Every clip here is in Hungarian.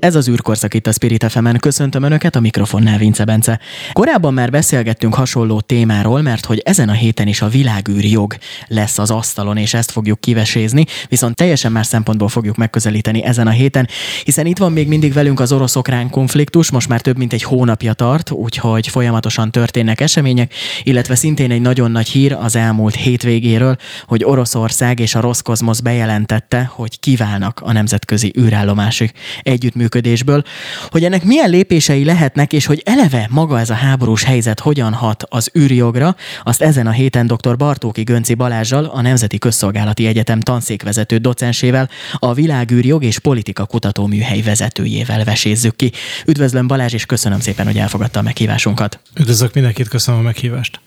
Ez az űrkorszak itt a Spirit fm Köszöntöm Önöket, a mikrofonnál Vince Bence. Korábban már beszélgettünk hasonló témáról, mert hogy ezen a héten is a világűri jog lesz az asztalon, és ezt fogjuk kivesézni, viszont teljesen más szempontból fogjuk megközelíteni ezen a héten, hiszen itt van még mindig velünk az orosz-okrán konfliktus, most már több mint egy hónapja tart, úgyhogy folyamatosan történnek események, illetve szintén egy nagyon nagy hír az elmúlt hétvégéről, hogy Oroszország és a Roszkozmosz bejelentette, hogy kiválnak a nemzetközi űrállomásig együttműködni együttműködésből, hogy ennek milyen lépései lehetnek, és hogy eleve maga ez a háborús helyzet hogyan hat az űrjogra, azt ezen a héten dr. Bartóki Gönci Balázsjal, a Nemzeti Közszolgálati Egyetem tanszékvezető docensével, a világűrjog és politika kutatóműhely vezetőjével vesézzük ki. Üdvözlöm Balázs, és köszönöm szépen, hogy elfogadta a meghívásunkat. Üdvözlök mindenkit, köszönöm a meghívást.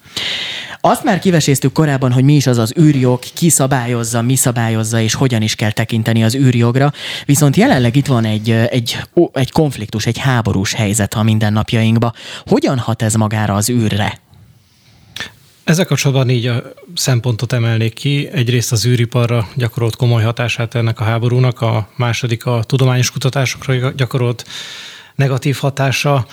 Azt már kiveséztük korábban, hogy mi is az az űrjog, ki szabályozza, mi szabályozza, és hogyan is kell tekinteni az űrjogra. Viszont jelenleg itt van egy, egy, egy konfliktus, egy háborús helyzet a mindennapjainkba. Hogyan hat ez magára az űrre? Ezek kapcsolatban így a szempontot emelnék ki. Egyrészt az űriparra gyakorolt komoly hatását ennek a háborúnak, a második a tudományos kutatásokra gyakorolt negatív hatása,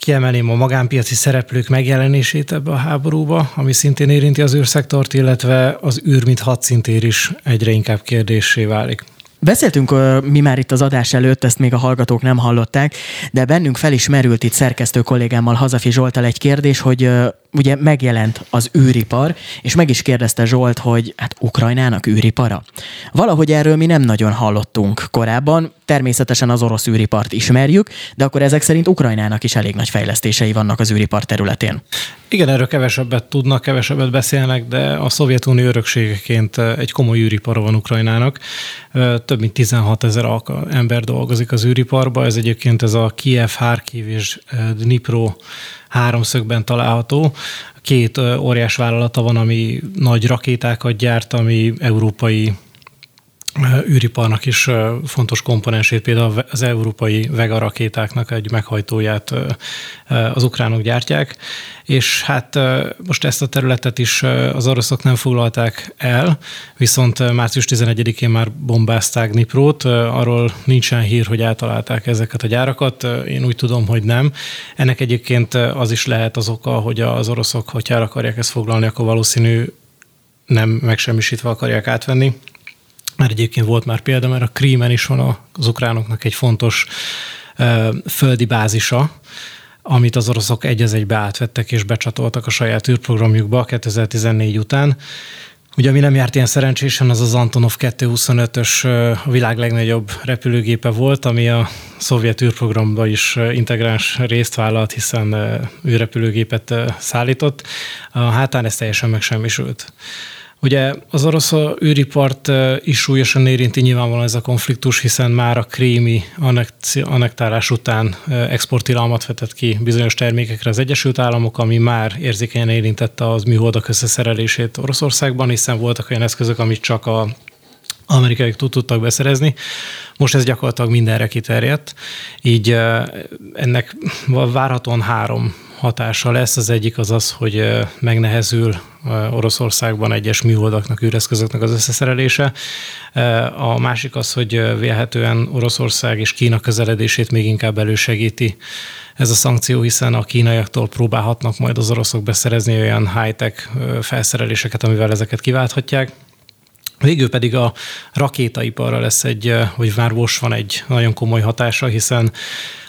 Kiemelném a magánpiaci szereplők megjelenését ebbe a háborúba, ami szintén érinti az űrszektort, illetve az űr, mint hadszintér is egyre inkább kérdésé válik. Beszéltünk mi már itt az adás előtt, ezt még a hallgatók nem hallották, de bennünk fel is merült itt szerkesztő kollégámmal Hazafi Zsoltal egy kérdés, hogy ugye megjelent az űripar, és meg is kérdezte Zsolt, hogy hát Ukrajnának űripara. Valahogy erről mi nem nagyon hallottunk korábban, természetesen az orosz űripart ismerjük, de akkor ezek szerint Ukrajnának is elég nagy fejlesztései vannak az űripar területén. Igen, erről kevesebbet tudnak, kevesebbet beszélnek, de a Szovjetunió örökségeként egy komoly űripara van Ukrajnának. Több mint 16 ezer ember dolgozik az űriparba, ez egyébként ez a Kiev, Harkiv és Dnipro háromszögben található. Két óriás vállalata van, ami nagy rakétákat gyárt, ami európai űriparnak is fontos komponensét, például az európai Vega rakétáknak egy meghajtóját az ukránok gyártják, és hát most ezt a területet is az oroszok nem foglalták el, viszont március 11-én már bombázták Niprót, arról nincsen hír, hogy eltalálták ezeket a gyárakat, én úgy tudom, hogy nem. Ennek egyébként az is lehet az oka, hogy az oroszok, hogyha el akarják ezt foglalni, akkor valószínű nem megsemmisítve akarják átvenni mert egyébként volt már példa, mert a Krímen is van az ukránoknak egy fontos földi bázisa, amit az oroszok egy az egybe átvettek és becsatoltak a saját űrprogramjukba 2014 után. Ugye, ami nem járt ilyen szerencsésen, az az Antonov 225-ös a világ legnagyobb repülőgépe volt, ami a szovjet űrprogramba is integráns részt vállalt, hiszen űrrepülőgépet szállított. A hátán ez teljesen megsemmisült. Ugye az orosz űripart is súlyosan érinti nyilvánvalóan ez a konfliktus, hiszen már a krími annektálás után exportilalmat vetett ki bizonyos termékekre az Egyesült Államok, ami már érzékenyen érintette az műholdak összeszerelését Oroszországban, hiszen voltak olyan eszközök, amit csak a amerikaiak tudtak beszerezni. Most ez gyakorlatilag mindenre kiterjedt, így ennek várhatóan három hatása lesz. Az egyik az az, hogy megnehezül Oroszországban egyes műholdaknak, űreszközöknek az összeszerelése. A másik az, hogy vélhetően Oroszország és Kína közeledését még inkább elősegíti ez a szankció, hiszen a kínaiaktól próbálhatnak majd az oroszok beszerezni olyan high-tech felszereléseket, amivel ezeket kiválthatják. Végül pedig a rakétaiparra lesz egy, vagy már most van egy nagyon komoly hatása, hiszen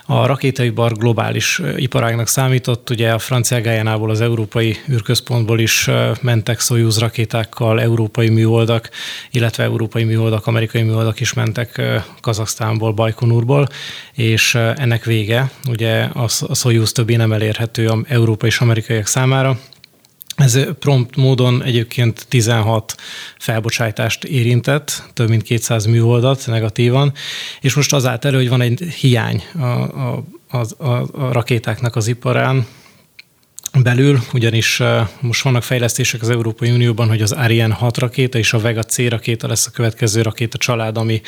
a rakétaipar globális iparágnak számított, ugye a francia Gájánából, az Európai űrközpontból is mentek Soyuz rakétákkal európai műholdak, illetve európai műholdak, amerikai műholdak is mentek Kazaksztánból, Bajkonurból, és ennek vége, ugye a Soyuz többé nem elérhető európai és amerikaiak számára, ez prompt módon egyébként 16 felbocsátást érintett, több mint 200 műholdat negatívan, és most az állt elő, hogy van egy hiány a, a, a, a rakétáknak az iparán, belül, ugyanis most vannak fejlesztések az Európai Unióban, hogy az Ariane 6 rakéta és a Vega C rakéta lesz a következő rakéta család, ami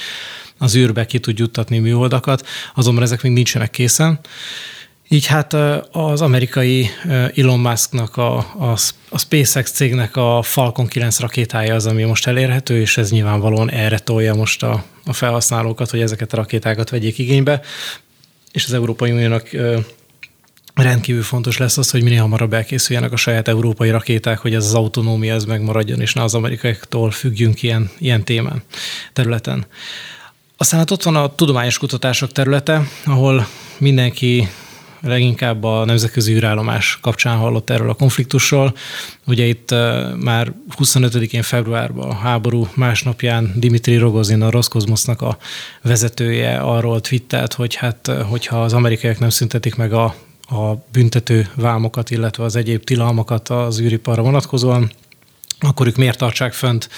az űrbe ki tud juttatni műholdakat, azonban ezek még nincsenek készen. Így hát az amerikai Elon Musknak, a, a, a SpaceX cégnek a Falcon 9 rakétája az, ami most elérhető, és ez nyilvánvalóan erre tolja most a, a felhasználókat, hogy ezeket a rakétákat vegyék igénybe. És az Európai Uniónak rendkívül fontos lesz az, hogy minél hamarabb elkészüljenek a saját európai rakéták, hogy ez az autonómia ez megmaradjon, és ne az amerikaiaktól függjünk ilyen, ilyen témán, területen. Aztán hát ott van a tudományos kutatások területe, ahol mindenki leginkább a nemzetközi űrállomás kapcsán hallott erről a konfliktusról. Ugye itt már 25-én februárban a háború másnapján Dimitri Rogozin, a Roszkozmosznak a vezetője arról twittelt, hogy hát, hogyha az amerikaiak nem szüntetik meg a, a büntető vámokat, illetve az egyéb tilalmakat az űriparra vonatkozóan, akkor ők miért tartsák fönt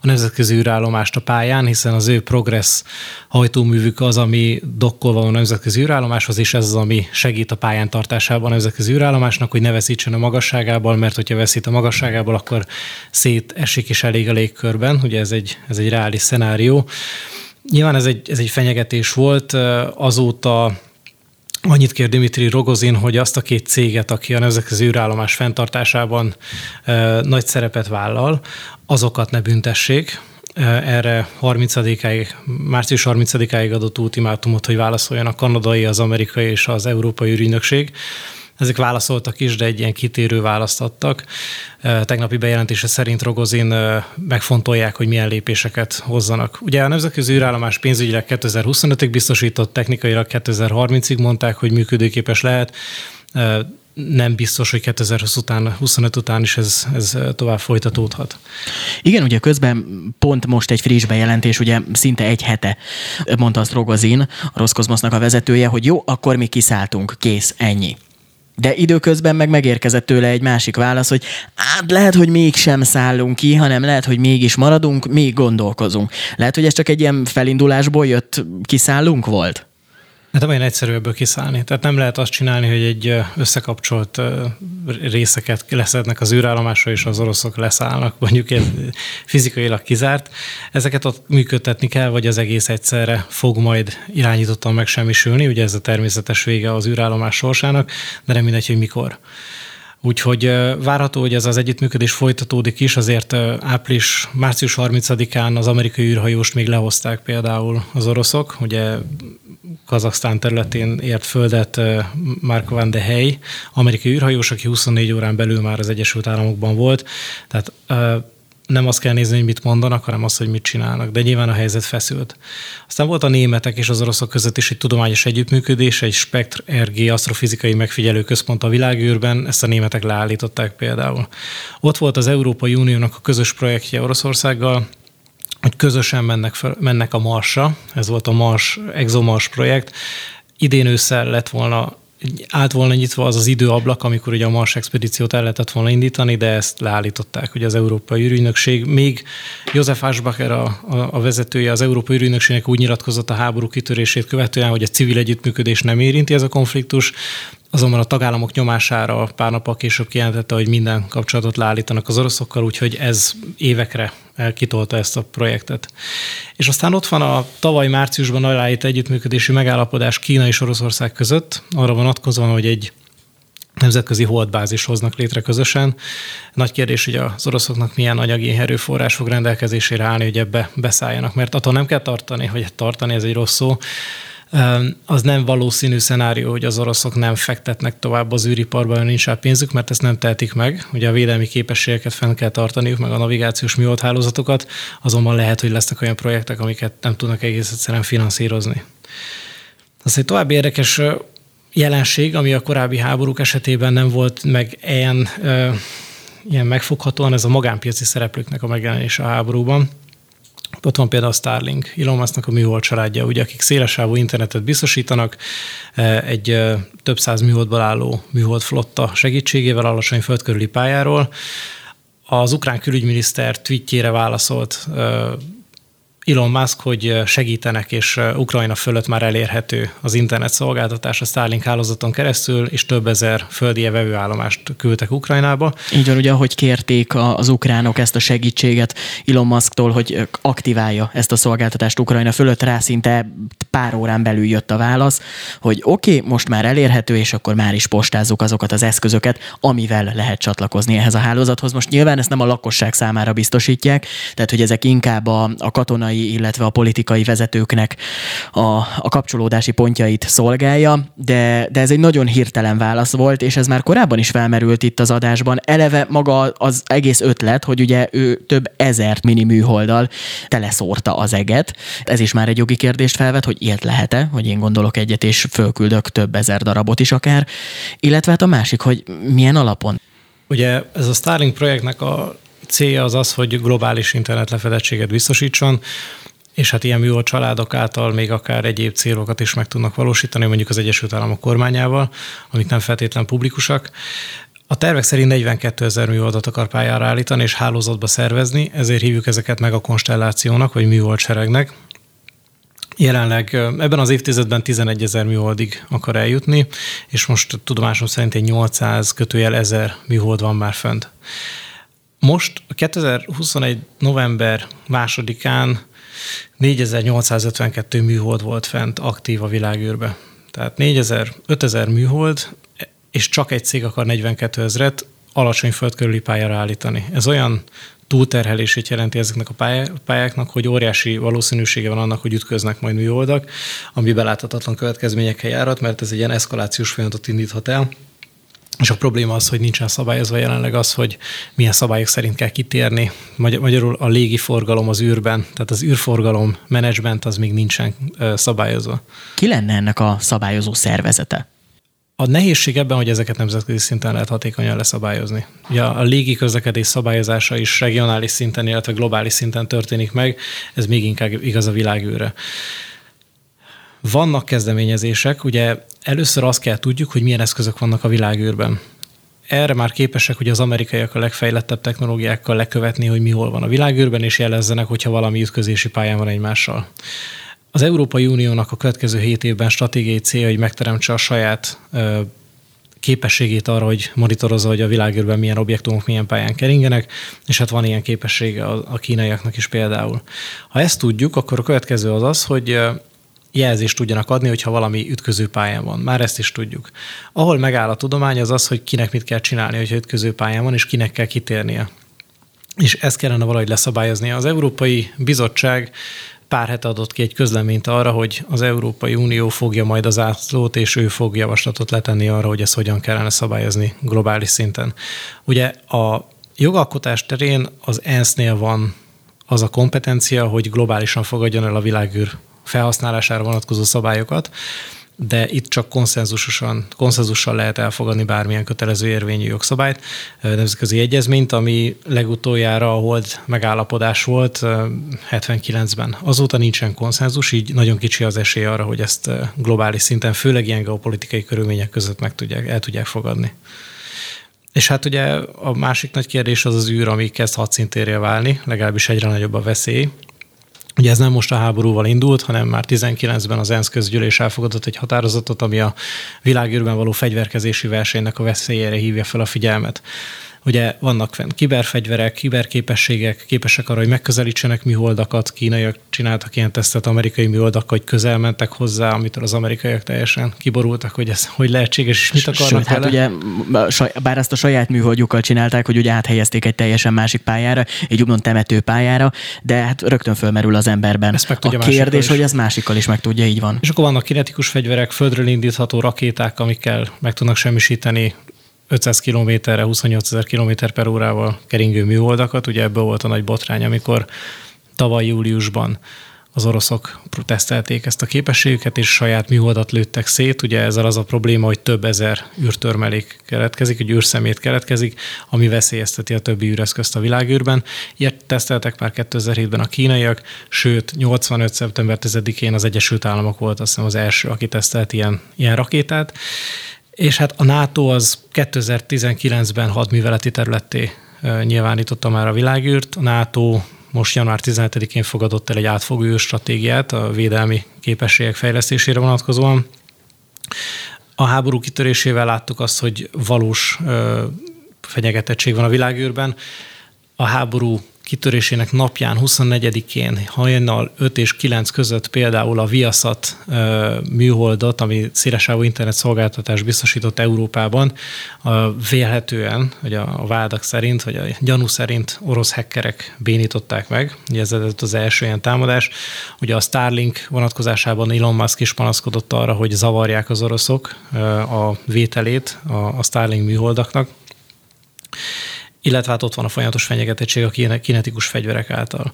a nemzetközi űrállomást a pályán, hiszen az ő progress hajtóművük az, ami dokkolva van a nemzetközi űrállomáshoz, és ez az, ami segít a pályán tartásában a nemzetközi űrállomásnak, hogy ne veszítsen a magasságából, mert hogyha veszít a magasságából, akkor szét esik is elég a légkörben. Ugye ez egy, ez egy reális szenárió. Nyilván ez egy, ez egy fenyegetés volt, azóta Annyit kér Dimitri Rogozin, hogy azt a két céget, aki a nemzetközi űrállomás fenntartásában e, nagy szerepet vállal, azokat ne büntessék. E, erre 30-áig, március 30-áig adott ultimátumot, hogy válaszoljon a kanadai, az amerikai és az európai űrügynökség. Ezek válaszoltak is, de egy ilyen kitérő választ adtak. Tegnapi bejelentése szerint Rogozin megfontolják, hogy milyen lépéseket hozzanak. Ugye a nemzetközi űrállomás pénzügyileg 2025-ig biztosított, technikailag 2030-ig mondták, hogy működőképes lehet nem biztos, hogy 2020 után, 25 után is ez, ez tovább folytatódhat. Igen, ugye közben pont most egy friss bejelentés, ugye szinte egy hete mondta azt Rogozin, a Roszkozmosznak a vezetője, hogy jó, akkor mi kiszálltunk, kész, ennyi. De időközben meg megérkezett tőle egy másik válasz, hogy hát lehet, hogy mégsem szállunk ki, hanem lehet, hogy mégis maradunk, még gondolkozunk. Lehet, hogy ez csak egy ilyen felindulásból jött kiszállunk volt? Hát olyan egyszerű ebből kiszállni. Tehát nem lehet azt csinálni, hogy egy összekapcsolt részeket leszednek az űrállomásra, és az oroszok leszállnak, mondjuk egy fizikailag kizárt. Ezeket ott működtetni kell, vagy az egész egyszerre fog majd irányítottan megsemmisülni. Ugye ez a természetes vége az űrállomás sorsának, de nem mindegy, hogy mikor. Úgyhogy várható, hogy ez az együttműködés folytatódik is, azért április, március 30-án az amerikai űrhajóst még lehozták például az oroszok, ugye Kazaksztán területén ért földet Mark van de Hey, amerikai űrhajós, aki 24 órán belül már az Egyesült Államokban volt, tehát nem azt kell nézni, hogy mit mondanak, hanem azt, hogy mit csinálnak. De nyilván a helyzet feszült. Aztán volt a németek és az oroszok között is egy tudományos együttműködés, egy Spektr RG asztrofizikai megfigyelő központ a világűrben, ezt a németek leállították például. Ott volt az Európai Uniónak a közös projektje Oroszországgal, hogy közösen mennek, fel, mennek a Marsra, ez volt a Mars, ExoMars projekt. Idén ősszel lett volna állt volna nyitva az az időablak, amikor ugye a Mars expedíciót el lehetett volna indítani, de ezt leállították ugye az Európai űrügynökség. Még József Aschbacher, a, a, a vezetője az Európai űrügynökségnek úgy nyilatkozott a háború kitörését követően, hogy a civil együttműködés nem érinti ez a konfliktus, Azonban a tagállamok nyomására pár nappal később kijelentette, hogy minden kapcsolatot leállítanak az oroszokkal, úgyhogy ez évekre kitolta ezt a projektet. És aztán ott van a tavaly márciusban aláírt együttműködési megállapodás Kína és Oroszország között, arra vonatkozóan, hogy egy nemzetközi holdbázis hoznak létre közösen. Nagy kérdés, hogy az oroszoknak milyen anyagi erőforrás fog rendelkezésére állni, hogy ebbe beszálljanak, mert attól nem kell tartani, hogy tartani ez egy rossz szó, az nem valószínű szenárió, hogy az oroszok nem fektetnek tovább az űriparban, nincs rá pénzük, mert ezt nem tehetik meg. Ugye a védelmi képességeket fenn kell tartaniuk, meg a navigációs műholdhálózatokat, azonban lehet, hogy lesznek olyan projektek, amiket nem tudnak egész egyszerűen finanszírozni. Az egy további érdekes jelenség, ami a korábbi háborúk esetében nem volt meg ilyen, ilyen megfoghatóan, ez a magánpiaci szereplőknek a megjelenése a háborúban. Ott van például a Starlink, Elon Musk-nak a műhold családja, ugye, akik szélesávú internetet biztosítanak, e, egy e, több száz műholdból álló műhold flotta segítségével alacsony földkörüli pályáról. Az ukrán külügyminiszter tweetjére válaszolt e, Elon Musk, hogy segítenek, és Ukrajna fölött már elérhető az internet szolgáltatás a Starlink hálózaton keresztül, és több ezer földi vevőállomást küldtek Ukrajnába. Így van, ugye, ahogy kérték az ukránok ezt a segítséget Elon Musktól, hogy aktiválja ezt a szolgáltatást Ukrajna fölött, rá szinte pár órán belül jött a válasz, hogy oké, okay, most már elérhető, és akkor már is postázzuk azokat az eszközöket, amivel lehet csatlakozni ehhez a hálózathoz. Most nyilván ezt nem a lakosság számára biztosítják, tehát hogy ezek inkább a, a katonai katonai, illetve a politikai vezetőknek a, a kapcsolódási pontjait szolgálja, de, de ez egy nagyon hirtelen válasz volt, és ez már korábban is felmerült itt az adásban. Eleve maga az egész ötlet, hogy ugye ő több ezer mini műholddal teleszórta az eget. Ez is már egy jogi kérdést felvet, hogy ilyet lehet-e, hogy én gondolok egyet, és fölküldök több ezer darabot is akár. Illetve hát a másik, hogy milyen alapon. Ugye ez a Starlink projektnek a célja az az, hogy globális internet lefedettséget biztosítson, és hát ilyen műhold családok által még akár egyéb célokat is meg tudnak valósítani, mondjuk az Egyesült Államok kormányával, amik nem feltétlen publikusak. A tervek szerint 42 ezer műholdat akar pályára állítani és hálózatba szervezni, ezért hívjuk ezeket meg a konstellációnak, vagy műholdseregnek. Jelenleg ebben az évtizedben 11 ezer műholdig akar eljutni, és most tudomásom szerint egy 800 kötőjel ezer műhold van már fönt. Most 2021. november másodikán 4852 műhold volt fent aktív a világűrbe. Tehát 4000, 5000 műhold, és csak egy cég akar 42 ezeret alacsony földkörüli pályára állítani. Ez olyan túlterhelését jelenti ezeknek a pályáknak, hogy óriási valószínűsége van annak, hogy ütköznek majd műholdak, ami beláthatatlan következményekkel járat, mert ez egy ilyen eszkalációs folyamatot indíthat el, és a probléma az, hogy nincsen szabályozva jelenleg az, hogy milyen szabályok szerint kell kitérni. Magyarul a légi forgalom az űrben, tehát az űrforgalom menedzsment az még nincsen szabályozva. Ki lenne ennek a szabályozó szervezete? A nehézség ebben, hogy ezeket nemzetközi szinten lehet hatékonyan leszabályozni. Ugye a légi közlekedés szabályozása is regionális szinten, illetve globális szinten történik meg, ez még inkább igaz a világűre. Vannak kezdeményezések, ugye először azt kell tudjuk, hogy milyen eszközök vannak a világűrben. Erre már képesek hogy az amerikaiak a legfejlettebb technológiákkal lekövetni, hogy mi hol van a világűrben, és jelezzenek, hogyha valami ütközési pályán van egymással. Az Európai Uniónak a következő hét évben stratégiai célja, hogy megteremtse a saját képességét arra, hogy monitorozza, hogy a világűrben milyen objektumok milyen pályán keringenek, és hát van ilyen képessége a kínaiaknak is például. Ha ezt tudjuk, akkor a következő az az, hogy jelzést tudjanak adni, hogyha valami ütköző pályán van. Már ezt is tudjuk. Ahol megáll a tudomány, az az, hogy kinek mit kell csinálni, hogyha ütköző pályán van, és kinek kell kitérnie. És ezt kellene valahogy leszabályozni. Az Európai Bizottság pár hete adott ki egy közleményt arra, hogy az Európai Unió fogja majd az átlót, és ő fog javaslatot letenni arra, hogy ezt hogyan kellene szabályozni globális szinten. Ugye a jogalkotás terén az ENSZ-nél van az a kompetencia, hogy globálisan fogadjon el a világűr felhasználására vonatkozó szabályokat, de itt csak konszenzusosan, konszenzussal lehet elfogadni bármilyen kötelező érvényű jogszabályt, nemzetközi egyezményt, ami legutoljára a hold megállapodás volt 79-ben. Azóta nincsen konszenzus, így nagyon kicsi az esély arra, hogy ezt globális szinten, főleg ilyen geopolitikai körülmények között meg tudják, el tudják fogadni. És hát ugye a másik nagy kérdés az az űr, ami kezd hadszintérje válni, legalábbis egyre nagyobb a veszély, Ugye ez nem most a háborúval indult, hanem már 19-ben az ENSZ közgyűlés elfogadott egy határozatot, ami a világűrben való fegyverkezési versenynek a veszélyére hívja fel a figyelmet. Ugye vannak fenn kiberfegyverek, kiberképességek, képesek arra, hogy megközelítsenek műholdakat. Kínaiak csináltak ilyen tesztet amerikai műholdakkal, hogy közel mentek hozzá, amitől az amerikaiak teljesen kiborultak, hogy ez hogy lehetséges, és mit akarnak Sőt, hát ugye, bár ezt a saját műholdjukkal csinálták, hogy ugye áthelyezték egy teljesen másik pályára, egy úgymond temető pályára, de hát rögtön fölmerül az emberben. Ezt meg a kérdés, hogy ez másikkal is meg tudja, így van. És akkor vannak kinetikus fegyverek, földről indítható rakéták, amikkel meg tudnak semmisíteni 500 kilométerre, 28 ezer kilométer per órával keringő műholdakat. Ugye ebből volt a nagy botrány, amikor tavaly júliusban az oroszok tesztelték ezt a képességüket, és saját műholdat lőttek szét. Ugye ezzel az a probléma, hogy több ezer űrtörmelék keletkezik, egy űrszemét keletkezik, ami veszélyezteti a többi űreszközt a világűrben. Ilyet teszteltek már 2007-ben a kínaiak, sőt 85. szeptember 10-én az Egyesült Államok volt azt hiszem az első, aki tesztelt ilyen, ilyen rakétát. És hát a NATO az 2019-ben hadműveleti területté nyilvánította már a világűrt. A NATO most január 17-én fogadott el egy átfogó stratégiát a védelmi képességek fejlesztésére vonatkozóan. A háború kitörésével láttuk azt, hogy valós fenyegetettség van a világűrben. A háború kitörésének napján, 24-én, hajnal 5 és 9 között például a Viaszat műholdat, ami szélesávú internet szolgáltatás biztosított Európában, vélhetően, vagy a, vádak szerint, vagy a gyanú szerint orosz hackerek bénították meg. Ugye ez az első ilyen támadás. Ugye a Starlink vonatkozásában Elon Musk is panaszkodott arra, hogy zavarják az oroszok a vételét a Starlink műholdaknak illetve hát ott van a folyamatos fenyegetettség a kinetikus fegyverek által.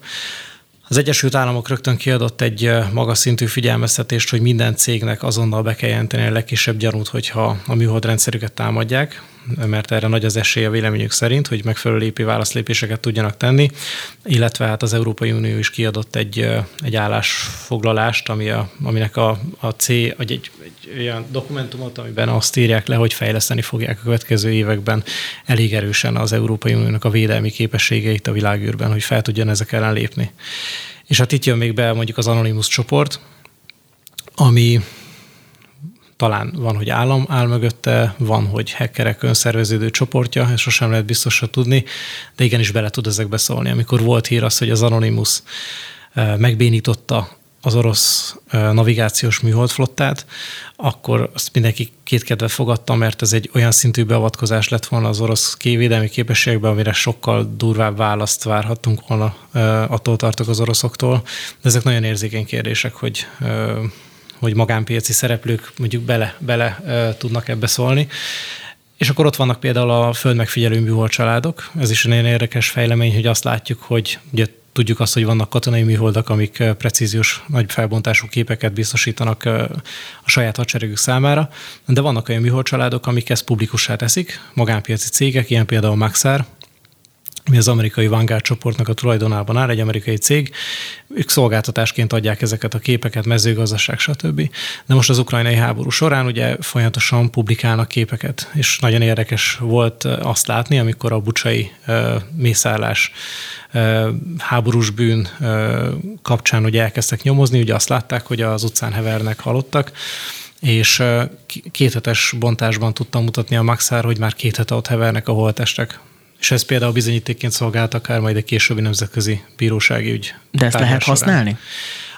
Az Egyesült Államok rögtön kiadott egy magas szintű figyelmeztetést, hogy minden cégnek azonnal be kell jelenteni a legkisebb gyanút, hogyha a műholdrendszerüket támadják mert erre nagy az esély a véleményük szerint, hogy megfelelő lépi válaszlépéseket tudjanak tenni, illetve hát az Európai Unió is kiadott egy, egy állásfoglalást, ami a, aminek a, a C, vagy egy, egy olyan dokumentumot, amiben azt írják le, hogy fejleszteni fogják a következő években elég erősen az Európai Uniónak a védelmi képességeit a világűrben, hogy fel tudjon ezek ellen lépni. És hát itt jön még be mondjuk az Anonymous csoport, ami talán van, hogy állam áll mögötte, van, hogy hackerek önszerveződő csoportja, ezt sosem lehet biztosra tudni, de igenis bele tud ezekbe szólni. Amikor volt hír az, hogy az Anonymous megbénította az orosz navigációs műholdflottát, akkor azt mindenki kétkedve fogadta, mert ez egy olyan szintű beavatkozás lett volna az orosz védelmi képességekbe, amire sokkal durvább választ várhattunk volna, attól tartok az oroszoktól. De ezek nagyon érzékeny kérdések, hogy hogy magánpiaci szereplők mondjuk bele, bele tudnak ebbe szólni. És akkor ott vannak például a földmegfigyelő műhold családok. Ez is egy nagyon érdekes fejlemény, hogy azt látjuk, hogy ugye tudjuk azt, hogy vannak katonai műholdak, amik precíziós, nagy felbontású képeket biztosítanak a saját hadseregük számára, de vannak olyan műholdcsaládok, amik ezt publikussá teszik, magánpiaci cégek, ilyen például Maxar, mi az amerikai Vanguard csoportnak a tulajdonában áll, egy amerikai cég, ők szolgáltatásként adják ezeket a képeket, mezőgazdaság, stb. De most az ukrajnai háború során ugye folyamatosan publikálnak képeket, és nagyon érdekes volt azt látni, amikor a bucsai uh, mészállás uh, háborús bűn uh, kapcsán ugye elkezdtek nyomozni, ugye azt látták, hogy az utcán hevernek halottak, és kéthetes bontásban tudtam mutatni a Maxár, hogy már két hete ott hevernek a holtestek. És ez például bizonyítékként szolgált akár majd egy későbbi nemzetközi bírósági ügy. De ezt lehet során. használni?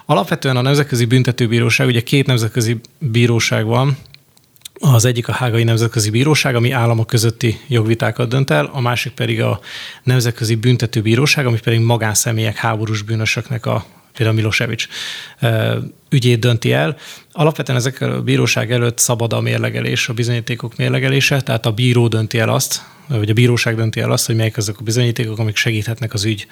Alapvetően a Nemzetközi Büntetőbíróság, ugye két nemzetközi bíróság van, az egyik a Hágai Nemzetközi Bíróság, ami államok közötti jogvitákat dönt el, a másik pedig a Nemzetközi Büntetőbíróság, ami pedig magánszemélyek, háborús bűnösöknek a például Milosevic ügyét dönti el. Alapvetően ezek a bíróság előtt szabad a mérlegelés, a bizonyítékok mérlegelése, tehát a bíró dönti el azt, vagy a bíróság dönti el azt, hogy melyek azok a bizonyítékok, amik segíthetnek az ügy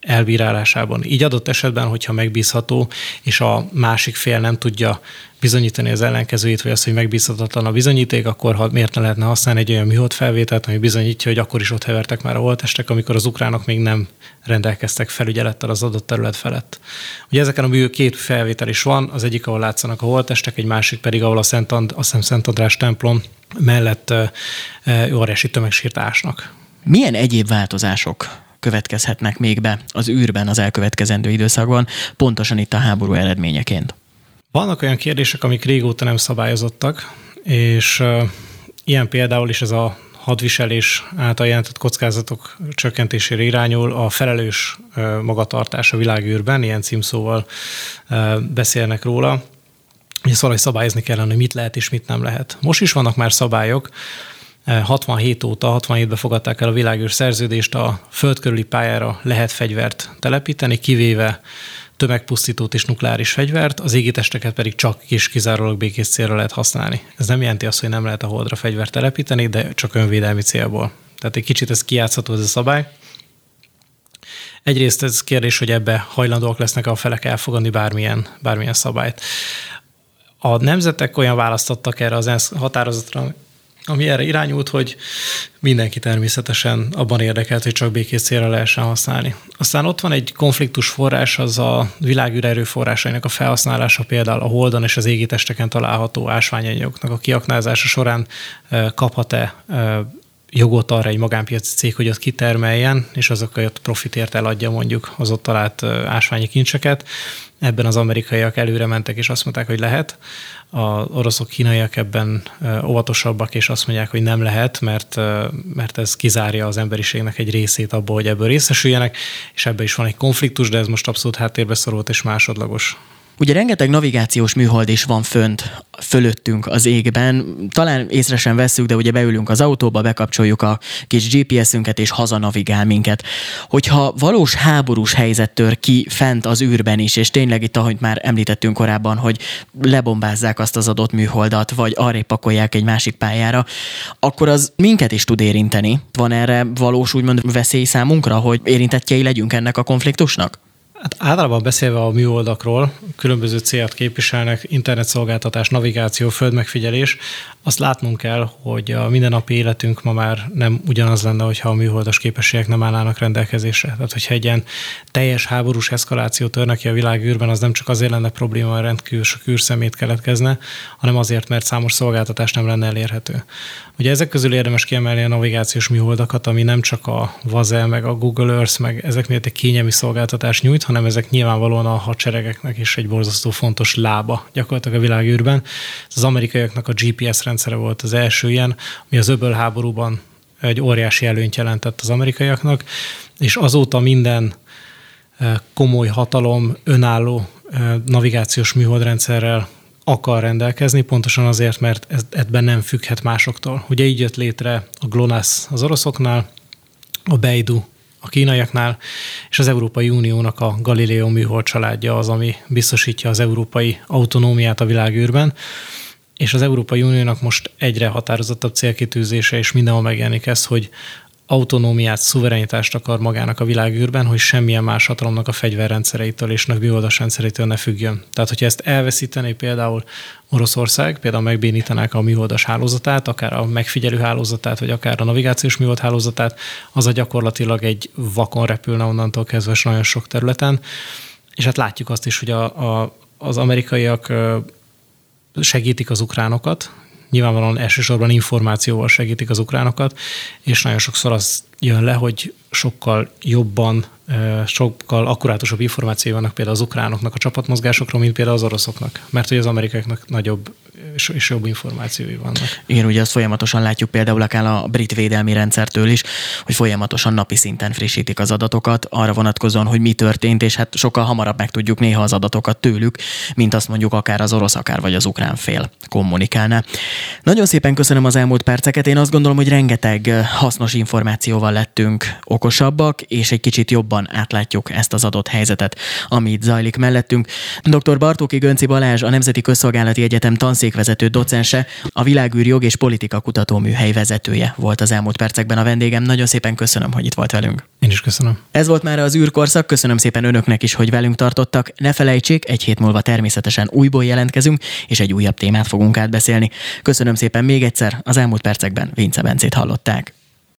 elbírálásában. Így adott esetben, hogyha megbízható, és a másik fél nem tudja bizonyítani az ellenkezőjét, vagy azt, hogy megbízhatatlan a bizonyíték, akkor ha miért ne lehetne használni egy olyan műhold felvételt, ami bizonyítja, hogy akkor is ott hevertek már a holtestek, amikor az ukránok még nem rendelkeztek felügyelettel az adott terület felett. Ugye ezeken a mű két felvétel is van, az egyik, ahol látszanak a holtestek, egy másik pedig, ahol a Szent, And- a Szent András templom mellett óriási tömegsírt. Milyen egyéb változások következhetnek még be az űrben az elkövetkezendő időszakban, pontosan itt a háború eredményeként? Vannak olyan kérdések, amik régóta nem szabályozottak, és ilyen például is ez a hadviselés által jelentett kockázatok csökkentésére irányul a felelős magatartás a világűrben, ilyen címszóval beszélnek róla, és szóval, hogy szabályozni kellene, hogy mit lehet és mit nem lehet. Most is vannak már szabályok, 67 óta, 67-ben fogadták el a világűr szerződést, a föld körüli pályára lehet fegyvert telepíteni, kivéve tömegpusztítót és nukleáris fegyvert, az égitesteket pedig csak kis kizárólag békés célra lehet használni. Ez nem jelenti azt, hogy nem lehet a holdra fegyvert telepíteni, de csak önvédelmi célból. Tehát egy kicsit ez kijátszható ez a szabály. Egyrészt ez kérdés, hogy ebbe hajlandóak lesznek a felek elfogadni bármilyen, bármilyen szabályt. A nemzetek olyan választottak erre az ENSZ határozatra, ami erre irányult, hogy mindenki természetesen abban érdekelt, hogy csak békés célra lehessen használni. Aztán ott van egy konfliktus forrás, az a világűr erőforrásainak a felhasználása, például a Holdon és az égitesteken található ásványanyagoknak a kiaknázása során kaphat-e jogot arra egy magánpiaci cég, hogy ott kitermeljen, és azokat profitért eladja mondjuk az ott talált ásványi kincseket. Ebben az amerikaiak előre mentek, és azt mondták, hogy lehet. A oroszok, kínaiak ebben óvatosabbak, és azt mondják, hogy nem lehet, mert, mert ez kizárja az emberiségnek egy részét abból, hogy ebből részesüljenek, és ebben is van egy konfliktus, de ez most abszolút háttérbe szorult és másodlagos. Ugye rengeteg navigációs műhold is van fönt, fölöttünk az égben. Talán észre sem veszük, de ugye beülünk az autóba, bekapcsoljuk a kis GPS-ünket, és hazanavigál minket. Hogyha valós háborús helyzet tör ki fent az űrben is, és tényleg itt, ahogy már említettünk korábban, hogy lebombázzák azt az adott műholdat, vagy arra pakolják egy másik pályára, akkor az minket is tud érinteni. Van erre valós úgymond veszély számunkra, hogy érintettjei legyünk ennek a konfliktusnak? Hát általában beszélve a műholdakról, különböző célt képviselnek, internetszolgáltatás, navigáció, földmegfigyelés, azt látnunk kell, hogy a mindennapi életünk ma már nem ugyanaz lenne, hogyha a műholdas képességek nem állnának rendelkezésre. Tehát, hogyha egy ilyen teljes háborús eszkaláció törne ki a világűrben, az nem csak azért lenne probléma, hogy rendkívül sok űrszemét keletkezne, hanem azért, mert számos szolgáltatás nem lenne elérhető. Ugye ezek közül érdemes kiemelni a navigációs műholdakat, ami nem csak a Vazel, meg a Google Earth, meg ezek miatt egy kényelmi szolgáltatás nyújt, hanem ezek nyilvánvalóan a hadseregeknek is egy borzasztó fontos lába gyakorlatilag a világűrben. Az amerikaiaknak a GPS rendszere volt az első ilyen, ami az öböl háborúban egy óriási előnyt jelentett az amerikaiaknak, és azóta minden eh, komoly hatalom önálló eh, navigációs műholdrendszerrel akar rendelkezni, pontosan azért, mert ez, ebben nem függhet másoktól. Ugye így jött létre a GLONASS az oroszoknál, a Beidou a kínaiaknál, és az Európai Uniónak a Galileo műhold családja az, ami biztosítja az európai autonómiát a világűrben, és az Európai Uniónak most egyre határozottabb célkitűzése, és mindenhol megjelenik ez, hogy autonómiát, szuverenitást akar magának a világűrben, hogy semmilyen más hatalomnak a fegyverrendszereitől és műholdas rendszereitől ne függjön. Tehát, hogyha ezt elveszítené például Oroszország, például megbénítanák a műholdas hálózatát, akár a megfigyelő hálózatát, vagy akár a navigációs műhold hálózatát, az a gyakorlatilag egy vakon repülne onnantól kezdve nagyon sok területen. És hát látjuk azt is, hogy a, a, az amerikaiak segítik az ukránokat, nyilvánvalóan elsősorban információval segítik az ukránokat, és nagyon sokszor az jön le, hogy sokkal jobban, sokkal akkurátusabb információi vannak például az ukránoknak a csapatmozgásokról, mint például az oroszoknak. Mert hogy az amerikaiaknak nagyobb és, jobb információi vannak. Igen, ugye azt folyamatosan látjuk például akár a brit védelmi rendszertől is, hogy folyamatosan napi szinten frissítik az adatokat, arra vonatkozóan, hogy mi történt, és hát sokkal hamarabb meg tudjuk néha az adatokat tőlük, mint azt mondjuk akár az orosz, akár vagy az ukrán fél kommunikálná. Nagyon szépen köszönöm az elmúlt perceket. Én azt gondolom, hogy rengeteg hasznos információval lettünk okosabbak, és egy kicsit jobban átlátjuk ezt az adott helyzetet, amit zajlik mellettünk. Dr. Bartóki Gönci Balázs, a Nemzeti Közszolgálati Egyetem tanszékvezető docense, a Világűr Jog és Politika Kutatóműhely vezetője volt az elmúlt percekben a vendégem. Nagyon szépen köszönöm, hogy itt volt velünk. Én is köszönöm. Ez volt már az űrkorszak, köszönöm szépen önöknek is, hogy velünk tartottak. Ne felejtsék, egy hét múlva természetesen újból jelentkezünk, és egy újabb témát fogunk átbeszélni. Köszönöm szépen még egyszer, az elmúlt percekben Vince Bencét hallották.